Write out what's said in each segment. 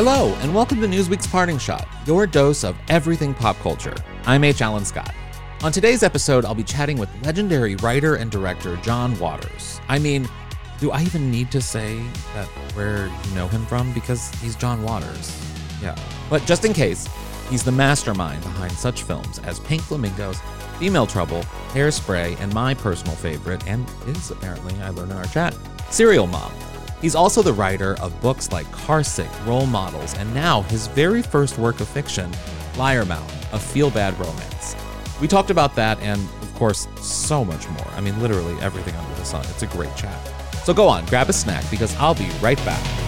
Hello, and welcome to Newsweek's Parting Shot, your dose of everything pop culture. I'm H. Alan Scott. On today's episode, I'll be chatting with legendary writer and director John Waters. I mean, do I even need to say that where you know him from? Because he's John Waters. Yeah. But just in case, he's the mastermind behind such films as Pink Flamingos, Female Trouble, Hairspray, and my personal favorite, and is apparently, I learned in our chat, Serial Mom. He's also the writer of books like Carsick, Role Models, and now his very first work of fiction, Liarmouth, a feel bad romance. We talked about that and, of course, so much more. I mean, literally everything under the sun. It's a great chat. So go on, grab a snack because I'll be right back.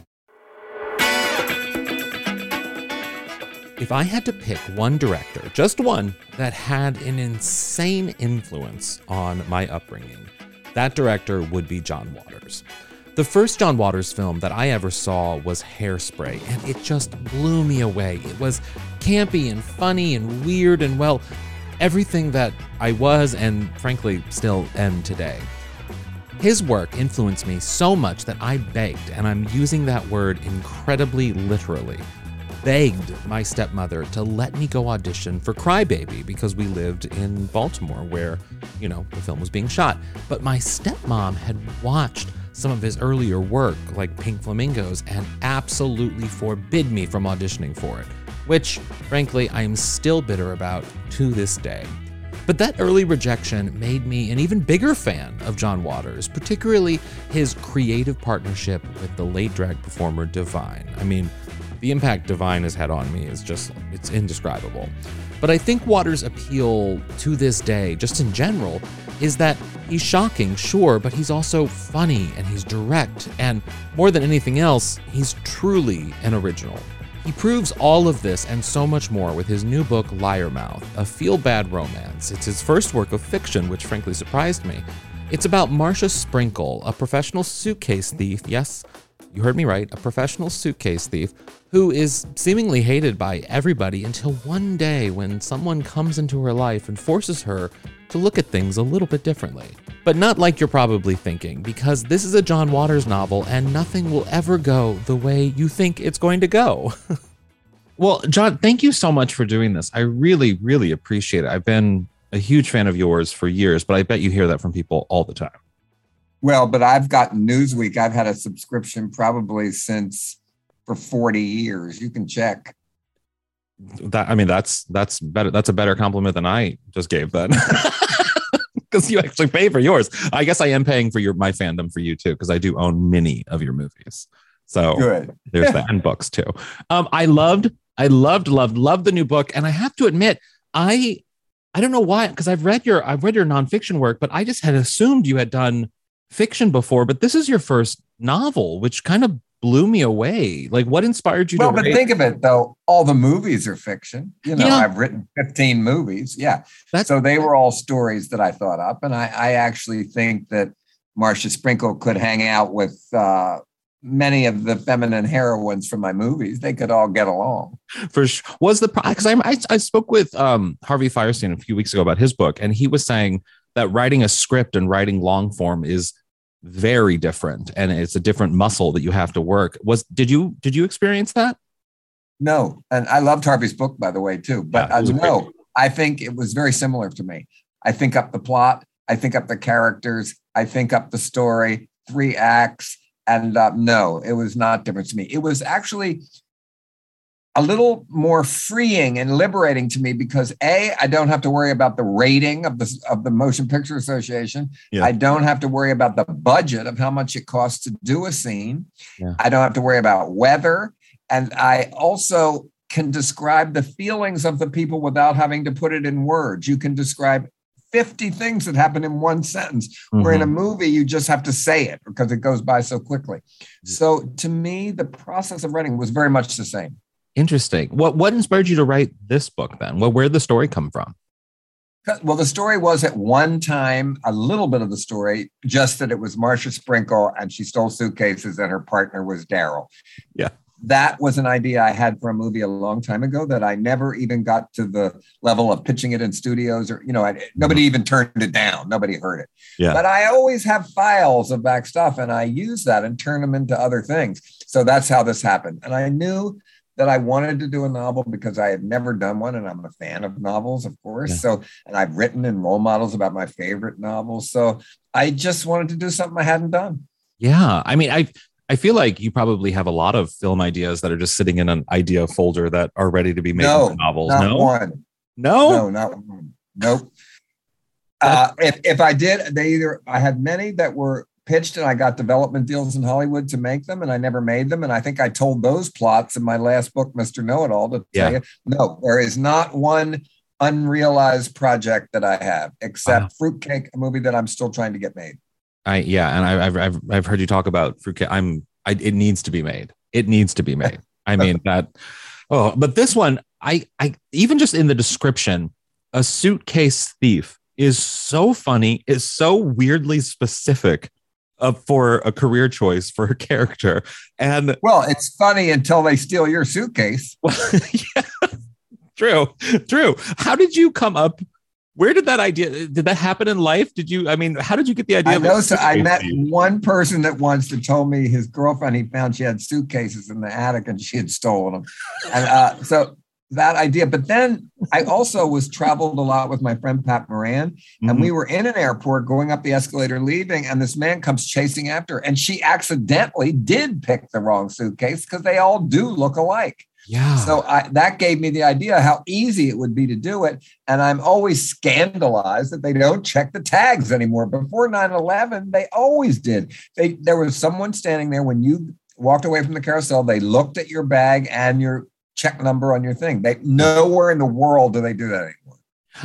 If I had to pick one director, just one, that had an insane influence on my upbringing, that director would be John Waters. The first John Waters film that I ever saw was Hairspray, and it just blew me away. It was campy and funny and weird and, well, everything that I was and frankly still am today. His work influenced me so much that I begged, and I'm using that word incredibly literally, begged my stepmother to let me go audition for Crybaby because we lived in Baltimore where, you know, the film was being shot. But my stepmom had watched some of his earlier work, like Pink Flamingos, and absolutely forbid me from auditioning for it, which, frankly, I am still bitter about to this day. But that early rejection made me an even bigger fan of John Waters, particularly his creative partnership with the late drag performer Divine. I mean, the impact Divine has had on me is just, it's indescribable. But I think Waters' appeal to this day, just in general, is that he's shocking, sure, but he's also funny and he's direct, and more than anything else, he's truly an original. He proves all of this and so much more with his new book, Liarmouth, a feel bad romance. It's his first work of fiction, which frankly surprised me. It's about Marcia Sprinkle, a professional suitcase thief. Yes, you heard me right, a professional suitcase thief who is seemingly hated by everybody until one day when someone comes into her life and forces her to look at things a little bit differently. But not like you're probably thinking, because this is a John Waters novel and nothing will ever go the way you think it's going to go. well, John, thank you so much for doing this. I really, really appreciate it. I've been a huge fan of yours for years, but I bet you hear that from people all the time. Well, but I've gotten Newsweek. I've had a subscription probably since for 40 years. You can check. That I mean, that's that's better. That's a better compliment than I just gave then. Because you actually pay for yours. I guess I am paying for your my fandom for you too, because I do own many of your movies. So Good. there's that and books too. Um, I loved, I loved, loved, loved the new book. And I have to admit, I I don't know why, because I've read your I've read your nonfiction work, but I just had assumed you had done fiction before, but this is your first novel, which kind of blew me away. Like, what inspired you Well, to but write? think of it though. All the movies are fiction. You know, Yeah. I've written 15 movies. Yeah. That's- so they were all stories that I thought up. And I, I actually think that Marcia Sprinkle could hang out with uh, many of the feminine heroines from my movies. They could all get along. for sure was the because I, I I spoke with um Harvey Fierstein a few weeks ago about his book, and he was saying that writing a script and writing long form is very different, and it's a different muscle that you have to work. Was did you did you experience that? No. And I loved Harvey's book, by the way, too. But Yeah, uh, a great no, I think it was very similar to me. I think up the plot, I think up the characters, I think up the story, three acts. And uh, no, it was not different to me. It was actually a little more freeing and liberating to me because a I don't have to worry about the rating of the of the Motion Picture Association. Yeah. I don't have to worry about the budget of how much it costs to do a scene. Yeah. I don't have to worry about weather, and I also can describe the feelings of the people without having to put it in words. You can describe 50 things that happen in one sentence where in a Mhm. movie you just have to say it because it goes by so quickly. So to me, the process of writing was very much the same. Interesting. What what inspired you to write this book then? Well, where did the story come from? Uh, well, the story was at one time a little bit of the story, just that it was Marcia Sprinkle and she stole suitcases and her partner was Daryl. Yeah. That was an idea I had for a movie a long time ago that I never even got to the level of pitching it in studios or, you know, I, nobody mm-hmm. even turned it down. Nobody heard it. Yeah. But I always have files of back stuff and I use that and turn them into other things. So that's how this happened. And I knew that I wanted to do a novel because I had never done one and I'm a fan of novels, of course. Yeah. So, and I've written in role models about my favorite novels. So I just wanted to do something I hadn't done. Yeah, I mean, I I feel like you probably have a lot of film ideas that are just sitting in an idea folder that are ready to be made No, into novels. Not no, one. no, No, not one. Nope. Uh, if, if I did, they either, I had many that were pitched and I got development deals in Hollywood to make them and I never made them. And I think I told those plots in my last book, Mr. Know It All, to Yeah. tell you, no, there is not one unrealized project that I have except Wow. Fruitcake, a movie that I'm still trying to get made. I yeah, and I, I've I've I've heard you talk about fruitcake. I'm I, it needs to be made. It needs to be made. I mean that. Oh, but this one, I I even just in the description, a suitcase thief is so funny. Is so weirdly specific. Uh, for a career choice for a character, and Well, it's funny until they steal your suitcase. yeah, true, true. How did you come up? Where did that idea? Did that happen in life? Did you? I mean, how did you get the idea? I know. So I met one person that once that told me his girlfriend. He found she had suitcases in the attic and she had stolen them, and uh, so that idea. But then I also was traveled a lot with my friend Pat Moran, and Mhm. we were in an airport going up the escalator, leaving, and this man comes chasing after, her, and she accidentally did pick the wrong suitcase because they all do look alike. yeah. So I, that gave me the idea how easy it would be to do it. And I'm always scandalized that they don't check the tags anymore. Before 9 11, they always did. They, there was someone standing there when you walked away from the carousel, they looked at your bag and your check number on your thing. They nowhere in the world do they do that anymore.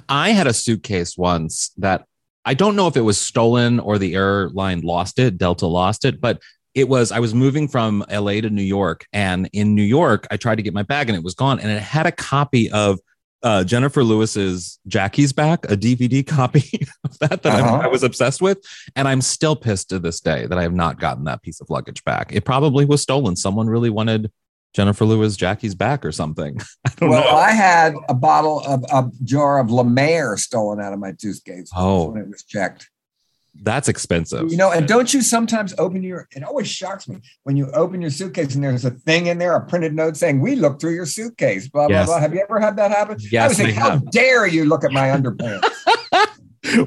I had a suitcase once that I don't know if it was stolen or the airline lost it, Delta lost it, but it was I was moving from LA to New York and in New York I tried to get my bag and it was gone and it had a copy of uh, Jennifer Lewis's Jackie's Back, a DVD copy of that that Uh-huh. I was obsessed with, and I'm still pissed to this day that I have not gotten that piece of luggage back. It probably was stolen. Someone really wanted Jennifer Lewis Jackie's back or something. I don't Well, know. I had a bottle of a jar of La Mer stolen out of my suitcase Oh. when it was checked. That's expensive. You know, and don't you sometimes open your, it always shocks me when you open your suitcase and there's a thing in there, a printed note saying, We looked through your suitcase, blah, Yes. blah, blah. Have you ever had that happen? I Yes, was like, How have. dare you look at my underpants?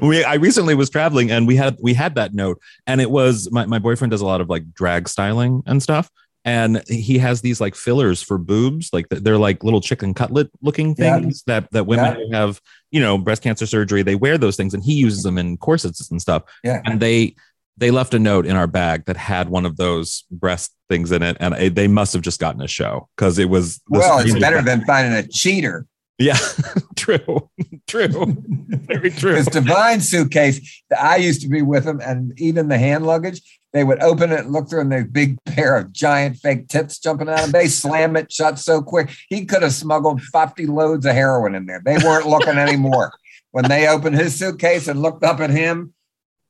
we I recently was traveling and we had we had that note and it was my, my boyfriend does a lot of like drag styling and stuff and he has these like fillers for boobs like they're like little chicken cutlet looking Yeah. things that that women Yeah. who have you know breast cancer surgery they wear those things and he uses them in corsets and stuff Yeah. and they they left a note in our bag that had one of those breast things in it and it, they must have just gotten a show because it was well, it's better than finding a cheater. yeah true true very true His divine suitcase I used to be with him, and even the hand luggage, they would open it and look through, and there's big pair of giant fake tits jumping out, and they slam it shut so quick. He could have smuggled 50 loads of heroin in there. They weren't looking anymore. When they opened his suitcase and looked up at him,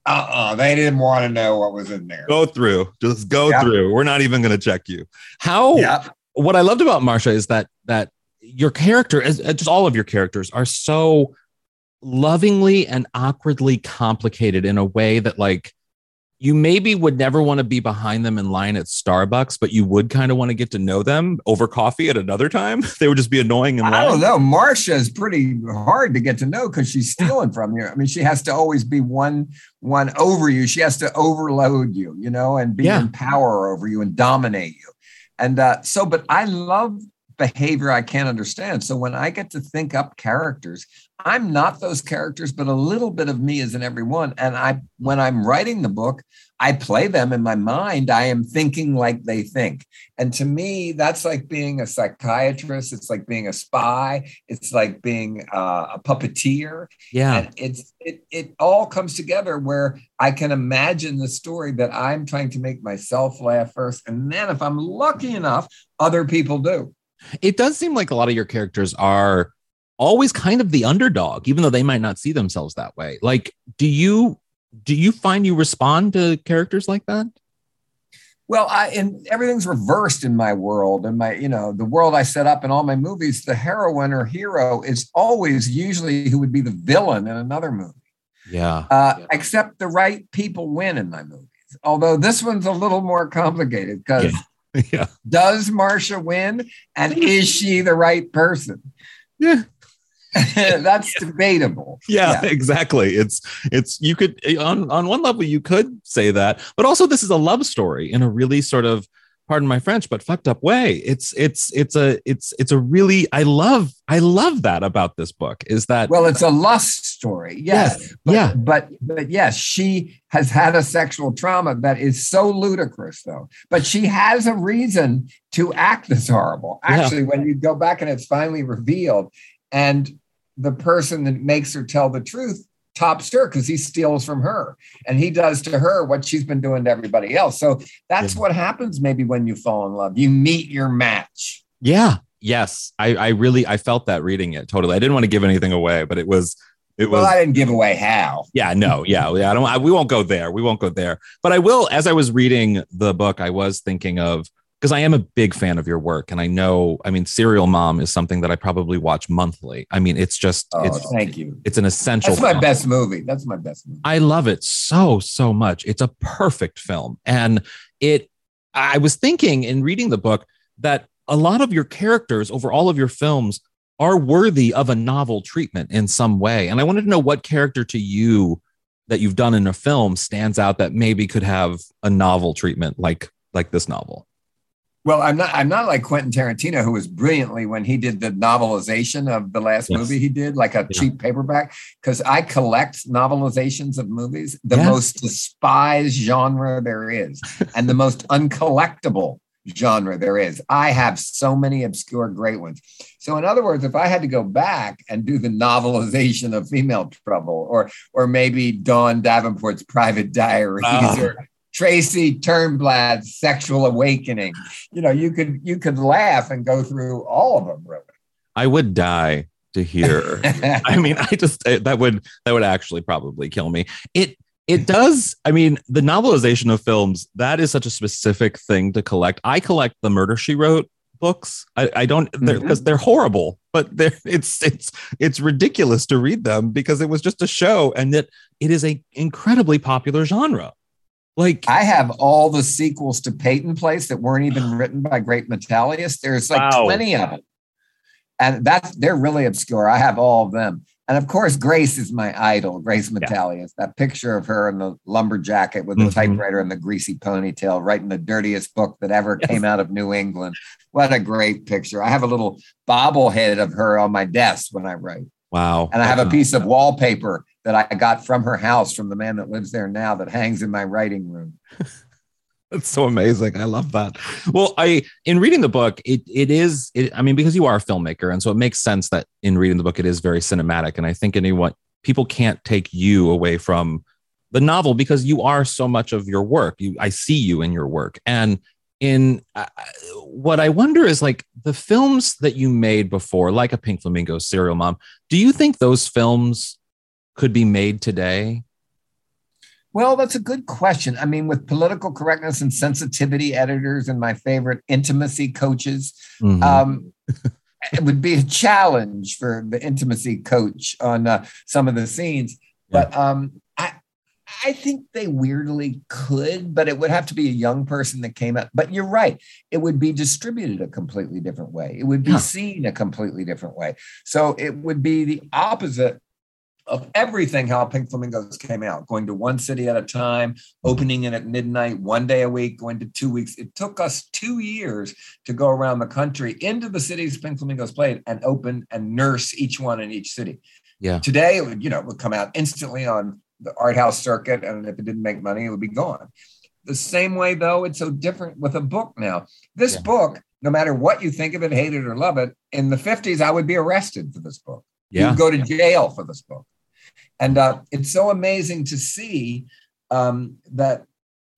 uh-uh, they didn't want to know what was in there. Go through. Just go Yep. through. We're not even going to check you. How Yep. what I loved about Marsha is that that your character, as as just all of your characters, are so lovingly and awkwardly complicated in a way that like you maybe would never want to be behind them in line at Starbucks, but you would kind of want to get to know them over coffee at another time. They would just be annoying in line. I don't know. Marcia is pretty hard to get to know because she's stealing from you. I mean, she has to always be one one over you. She has to overload you, you know, and be Yeah. in power over you and dominate you. And uh, so, but I love behavior I can't understand. So when I get to think up characters, I'm not those characters, but a little bit of me is in every one. And I, when I'm writing the book, I play them in my mind. I am thinking like they think. And to me, that's like being a psychiatrist. It's like being a spy. It's like being uh, a puppeteer. Yeah. And it's it it all comes together where I can imagine the story that I'm trying to make myself laugh first, and then if I'm lucky enough, other people do. It does seem like a lot of your characters are always kind of the underdog even though they might not see themselves that way like do you do you find you respond to characters like that Well, I and everything's reversed in my world, and my you know the world I set up in all my movies. The heroine or hero is always usually who would be the villain in another movie. yeah uh, except the right people win in my movies. Although this one's a little more complicated because yeah does Marsha win? And is she the right person? yeah. That's debatable. yeah, exactly. It's it's you could on on one level you could say that but also this is a love story in a really sort of pardon my french but fucked up way it's it's it's a it's it's a really i love i love that about this book is that Well, it's a lust story. Yes. Yes, But, yeah. But but yes, she has had a sexual trauma that is so ludicrous, though. But she has a reason to act this horrible. Yeah. Actually, when you go back and it's finally revealed, and the person that makes her tell the truth tops her because he steals from her and he does to her what she's been doing to everybody else. So that's Yeah. what happens maybe when you fall in love. You meet your match. Yeah. Yes. I, I really I felt that reading it totally. I didn't want to give anything away, but it was it was Well, I didn't give away how. yeah, no, yeah, yeah. I don't I, we won't go there. We won't go there. But I will, as I was reading the book, I was thinking of because I am a big fan of your work. And I know, I mean, Serial Mom is something that I probably watch monthly. I mean, it's just Oh, it's thank you. it's an essential That's my film. best movie. That's my best movie. I love it so, so much. It's a perfect film. And it, I was thinking in reading the book that a lot of your characters over all of your films are worthy of a novel treatment in some way. And I wanted to know what character to you that you've done in a film stands out that maybe could have a novel treatment like like this novel. Well, I'm not. I'm not like Quentin Tarantino, who was brilliantly when he did the novelization of the last Yes. movie he did, like a Yeah. cheap paperback. Because I collect novelizations of movies, the Yeah. most despised genre there is, and the most uncollectible genre there is. I have so many obscure great ones. So, in other words, if I had to go back and do the novelization of Female Trouble, or or maybe Dawn Davenport's Private Diaries, Ah. or Tracy Turnblad's Sexual Awakening, you know, you could you could laugh and go through all of them, really. I would die to hear I mean, I just that would that would actually probably kill me. It it does. I mean, the novelization of films that is such a specific thing to collect. I collect the Murder She Wrote books. I, I don't because mm-hmm. they're horrible, but they're it's it's it's ridiculous to read them because it was just a show and that it is a incredibly popular genre. Like I have all the sequels to Peyton Place that weren't even written by Grace Metalious. There's like Wow. 20 of them. And that's they're really obscure. I have all of them. And of course, Grace is my idol, Grace Metalious. That picture of her in the lumber jacket with the Mhm. typewriter and the greasy ponytail, writing the dirtiest book that ever Yes. came out of New England. What a great picture. I have a little bobblehead of her on my desk when I write. wow. And I have a piece of wallpaper that I got from her house from the man that lives there now that hangs in my writing room. That's so amazing. I love that. Well, I in reading the book, it it is. It, I mean, because you are a filmmaker, and so it makes sense that in reading the book, it is very cinematic. And I think anyone people can't take you away from the novel because you are so much of your work. You, I see you in your work, and in uh, what I wonder is like the films that you made before, like a Pink Flamingo, Serial Mom. Do you think those films could be made today? Well, that's a good question. I mean, with political correctness and sensitivity editors and my favorite intimacy coaches, mm-hmm. um, it would be a challenge for the intimacy coach on uh, some of the scenes. Yeah. But um, I, I think they weirdly could, but it would have to be a young person that came up. But you're right; it would be distributed a completely different way. It would be seen a completely different way. So it would be the opposite of everything how Pink Flamingos came out, going to one city at a time, opening it at midnight, one day a week, going to two weeks. It took us two years to go around the country into the cities Pink Flamingos played and open and nurse each one in each city. Yeah. Today it would, you know, would come out instantly on the art house circuit. And if it didn't make money, it would be gone. The same way, though, it's so different with a book now. This yeah. book, no matter what you think of it, hate it or love it, in the 50s, I would be arrested for this book. Yeah. You'd go to jail for this book. And uh, it's so amazing to see um, that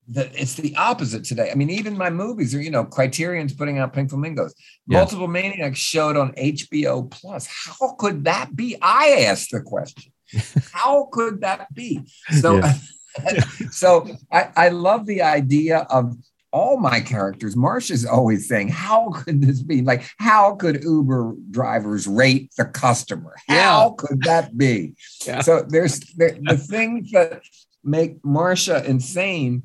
that it's the opposite today. I mean, even my movies are, you know, Criterion's putting out Pink Flamingos. Yeah. Multiple Maniacs showed on HBO Plus. How could that be? I asked the question. How could that be? So, yeah. so I, I love the idea of all my characters, Marsha's always saying, How could this be? Like, how could Uber drivers rate the customer? How yeah. could that be? Yeah. So there's the, the things that make Marsha insane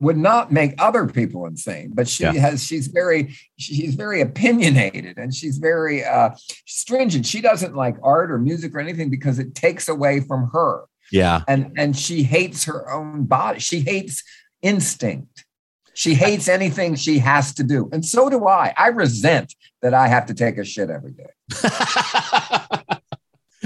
would not make other people insane but she yeah. has she's very she's very opinionated and she's very uh stringent she doesn't like art or music or anything because it takes away from her yeah and and she hates her own body she hates instinct she hates anything she has to do. And so do I. I resent that I have to take a shit every day.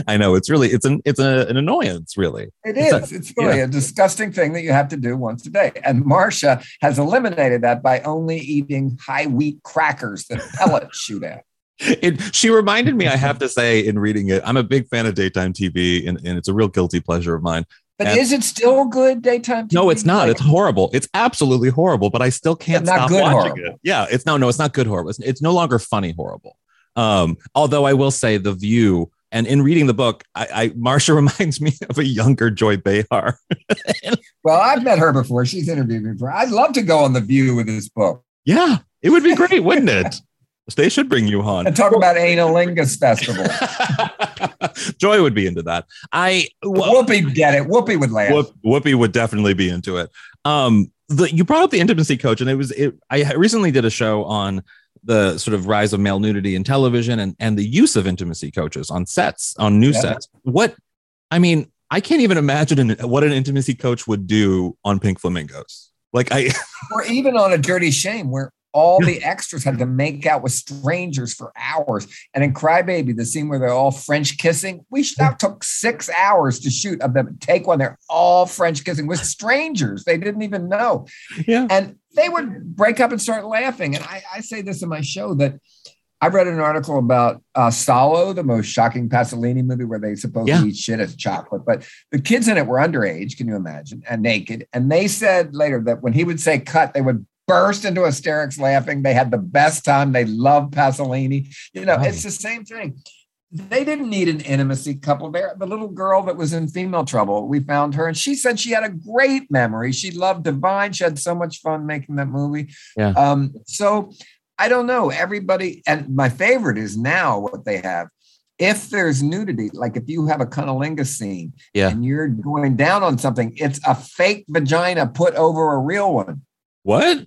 I know it's really it's an it's a, an annoyance, really. It is. It's, a, it's really yeah. a disgusting thing that you have to do once a day. And Marsha has eliminated that by only eating high wheat crackers that pellets shoot at. It, she reminded me, I have to say, in reading it, I'm a big fan of daytime TV, and, and it's a real guilty pleasure of mine. But and is it still good daytime? TV? No, it's not. It's horrible. It's absolutely horrible. But I still can't stop watching horrible. it. Yeah, it's no, no, it's not good horrible. It's, it's no longer funny horrible. Um, although I will say, The View, and in reading the book, I, I Marsha reminds me of a younger Joy Behar. well, I've met her before. She's interviewed me before. I'd love to go on The View with this book. Yeah, it would be great, wouldn't it? They should bring you on and talk about Analingus Festival. Joy would be into that. I Whoopi get it. Whoopi would laugh. Whoop, Whoopi would definitely be into it. Um, the, you brought up the intimacy coach, and it was it. I recently did a show on the sort of rise of male nudity in television and and the use of intimacy coaches on sets on new yeah. sets. What I mean, I can't even imagine an, what an intimacy coach would do on Pink Flamingos. Like I, or even on a Dirty Shame, where all the extras had to make out with strangers for hours. And in Crybaby, the scene where they're all French kissing, we that took six hours to shoot of them. Take one, they're all French kissing with strangers they didn't even know. Yeah. And they would break up and start laughing. And I, I say this in my show that I read an article about uh, Salo, the most shocking Pasolini movie where they supposedly yeah. eat shit as chocolate. But the kids in it were underage, can you imagine, and naked. And they said later that when he would say cut, they would burst into hysterics laughing. They had the best time. They loved Pasolini. You know, right. it's the same thing. They didn't need an intimacy couple there. The little girl that was in female trouble, we found her and she said she had a great memory. She loved Divine. She had so much fun making that movie. Yeah. Um, so I don't know. Everybody, and my favorite is now what they have if there's nudity, like if you have a cunnilingus scene yeah. and you're going down on something, it's a fake vagina put over a real one. What?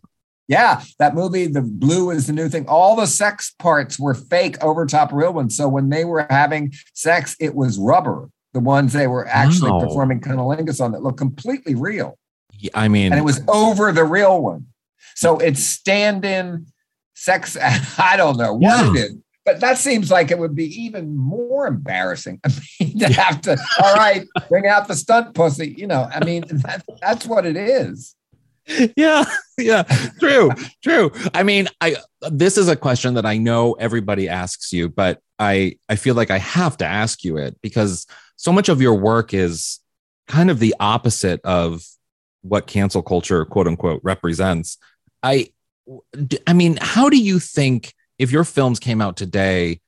Yeah, that movie, The Blue is the new thing. All the sex parts were fake over top real ones. So when they were having sex, it was rubber. The ones they were actually wow. performing cunnilingus on that looked completely real. Yeah, I mean, and it was over the real one. So it's stand in sex. I don't know what yeah. it is, but that seems like it would be even more embarrassing I mean, to have to, all right, bring out the stunt pussy. You know, I mean, that, that's what it is. yeah yeah true true. I mean i this is a question that i know everybody asks you but i i feel like i have to ask you it because so much of your work is kind of the opposite of what cancel culture quote unquote represents. I i mean how do you think if your films came out today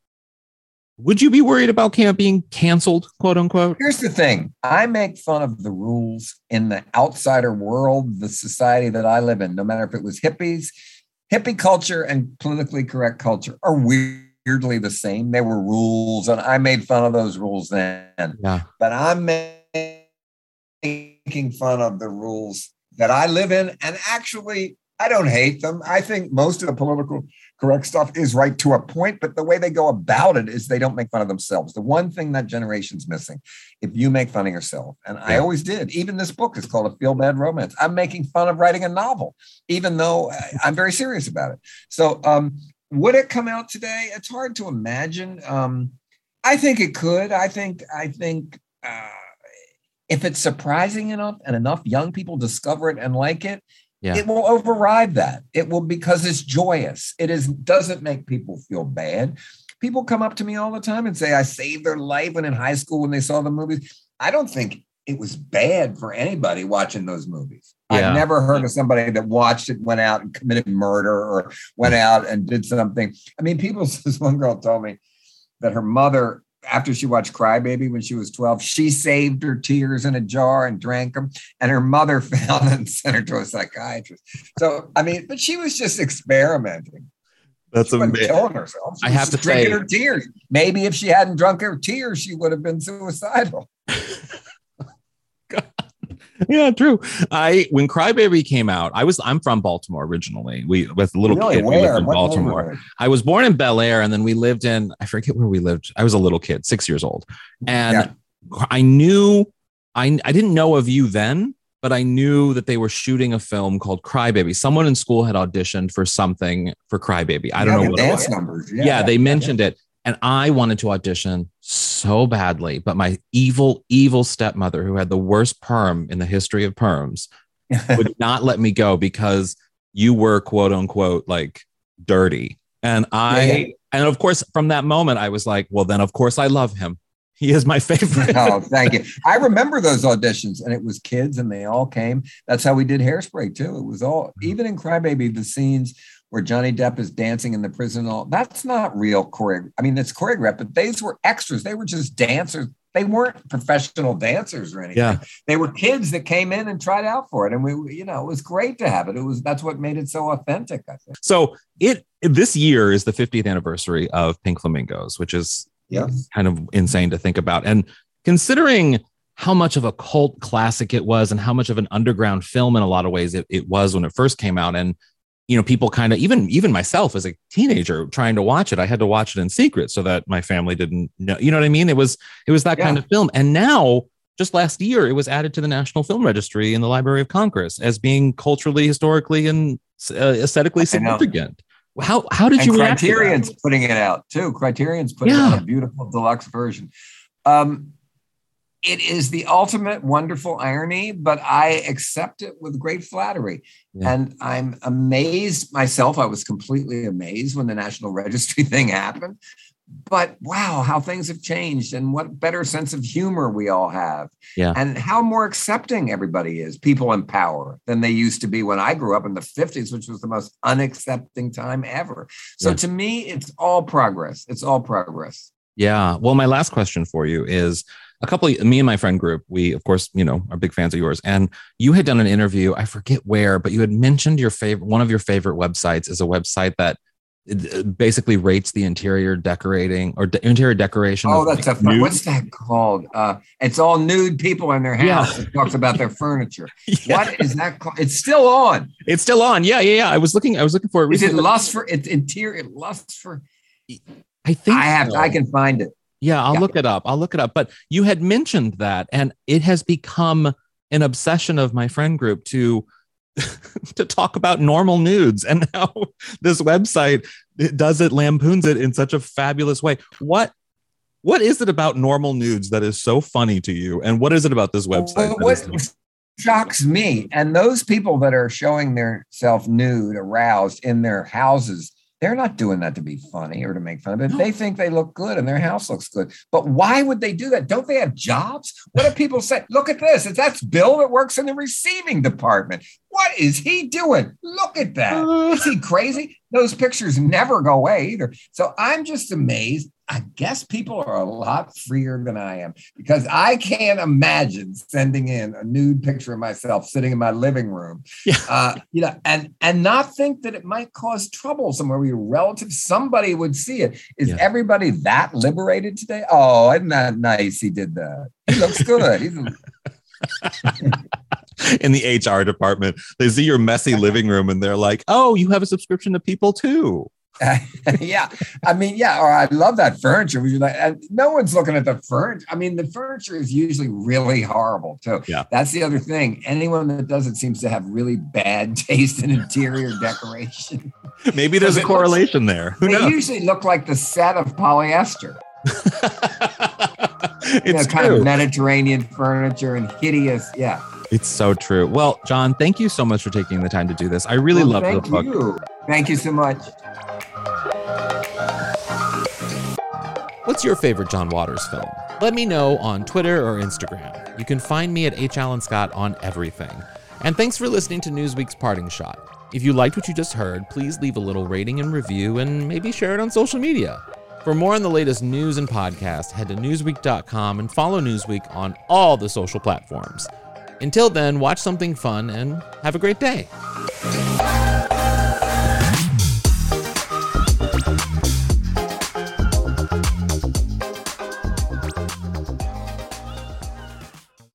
would you be worried about camp being canceled quote unquote Here's the thing I make fun of the rules in the outsider world, the society that I live in, no matter if it was hippies, hippie culture and politically correct culture are weirdly the same. There were rules, and I made fun of those rules then. yeah But I'm making fun of the rules that I live in. And actually, I don't hate them. I think most of the political correct stuff is right to a point, but the way they go about it is they don't make fun of themselves. The one thing that generation's missing, if you make fun of yourself, and I always did, even this book is called A Feel Bad Romance. I'm making fun of writing a novel, even though I'm very serious about it. So, um, would it come out today? It's hard to imagine. Um, I think it could. I think, I think, uh, if it's surprising enough and enough young people discover it and like it, Yeah. it will override that. It will because it's joyous. It is doesn't make people feel bad. People come up to me all the time and say I saved their life when in high school when they saw the movies. I don't think it was bad for anybody watching those movies. Yeah. I've never heard of somebody that watched it, went out and committed murder or went out and did something. I mean, people, this one girl told me that her mother, after she watched Crybaby when she was 12, she saved her tears in a jar and drank them. And her mother found and sent her to a psychiatrist. So, I mean, but she was just experimenting. that's She wasn't amazing killing herself. She I was have just to say- her tears. Maybe if she hadn't drunk her tears, she would have been suicidal. yeah true i when crybaby came out i was i'm from baltimore originally we with a little Really? kid we lived in What baltimore neighborhood? I was born in Bel Air, and then we lived in I forget where we lived. I was a little kid, six years old, and I knew I I didn't know of you then, but I knew that they were shooting a film called Crybaby. Someone in school had auditioned for something for Crybaby. I don't Yeah, know what dance numbers. Yeah, they mentioned it, and I wanted to audition so badly, but my evil, evil stepmother, who had the worst perm in the history of perms, would not let me go because you were quote unquote like dirty. And I, Yeah. and of course, from that moment, I was like, well, then of course I love him. He is my favorite. oh, thank you. I remember those auditions, and it was kids, and they all came. That's how we did Hairspray too. It was all mm-hmm. even in Crybaby, the scenes where Johnny Depp is dancing in the prison. All that's not real choreo. I mean, it's choreographed, but these were extras. They were just dancers. They weren't professional dancers or anything. Yeah. They were kids that came in and tried out for it, and we, you know, it was great to have it. It was that's what made it so authentic. I think. So it this year is the 50th anniversary of Pink Flamingos, which is Yes. kind of insane to think about. And considering how much of a cult classic it was and how much of an underground film in a lot of ways it, it was when it first came out and you know people kind of even even myself as a teenager trying to watch it i had to watch it in secret so that my family didn't know you know what i mean it was it was that kind of film and now just last year it was added to the national film registry in the library of congress as being culturally historically and uh, aesthetically significant how how did and you react to that? Criterion's putting it out too. Criterion's putting Yeah. out a beautiful deluxe version. Um, it is the ultimate wonderful irony, but I accept it with great flattery. Yeah. And I'm amazed myself. I was completely amazed when the National Registry thing happened. But wow, how things have changed and what better sense of humor we all have. Yeah. And how more accepting everybody is, people in power, than they used to be when I grew up in the 50s, which was the most unaccepting time ever. So Yeah. to me, it's all progress. It's all progress. Yeah. Well, my last question for you is a couple of me and my friend group, we of course, you know, are big fans of yours. And you had done an interview, I forget where, but you had mentioned your favorite one of your favorite websites is a website that uh, basically rates the interior decorating or de- interior decoration. Oh, that's a like, fun. nude- What's that called? Uh, it's all nude people in their Yeah. house. It talks about their furniture. Yeah. What is that called? It's still on. It's still on. Yeah, yeah, yeah. I was looking. I was looking for it Is it recently. lust for it's interior lust for I think I have so. I can find it. Yeah, I'll Yeah. look it up. I'll look it up. But you had mentioned that, and it has become an obsession of my friend group to to talk about normal nudes and how this website it does it lampoons it in such a fabulous way. What what is it about normal nudes that is so funny to you, and what is it about this website? Well, what is- shocks me and those people that are showing their self nude, aroused in their houses They're not doing that to be funny or to make fun of it. They think they look good and their house looks good. But why would they do that? Don't they have jobs? What do people say, look at this? That's Bill that works in the receiving department. What is he doing? Look at that. Is he crazy? Those pictures never go away either. So I'm just amazed. I guess people are a lot freer than I am because I can't imagine sending in a nude picture of myself sitting in my living room, Yeah. uh, you know, and and not think that it might cause trouble somewhere where your relative, somebody would see it. Is Yeah. everybody that liberated today? Oh, isn't that nice? He did that. He looks good. He's In the HR department, they see your messy uh-huh. living room and they're like, "Oh, you have a subscription to People too." yeah, I mean, yeah. Or I love that furniture. You like? And no one's looking at the furniture. I mean, the furniture is usually really horrible too. Yeah. that's the other thing. Anyone that does it seems to have really bad taste in interior decoration. Maybe there's a It looks- correlation there. Who they knows? usually look like the set of polyester. You know, kind of Mediterranean furniture and hideous. Yeah, It's so true. Well, John, thank you so much for taking the time to do this. I really Well, love the thank book. you. Thank you so much. What's your favorite John Waters film? Let me know on Twitter or Instagram. You can find me at H. Alan Scott on everything. And thanks for listening to Newsweek's Parting Shot. If you liked what you just heard, please leave a little rating and review and maybe share it on social media. For more on the latest news and podcasts, head to Newsweek.com and follow Newsweek on all the social platforms. Until then, watch something fun and have a great day.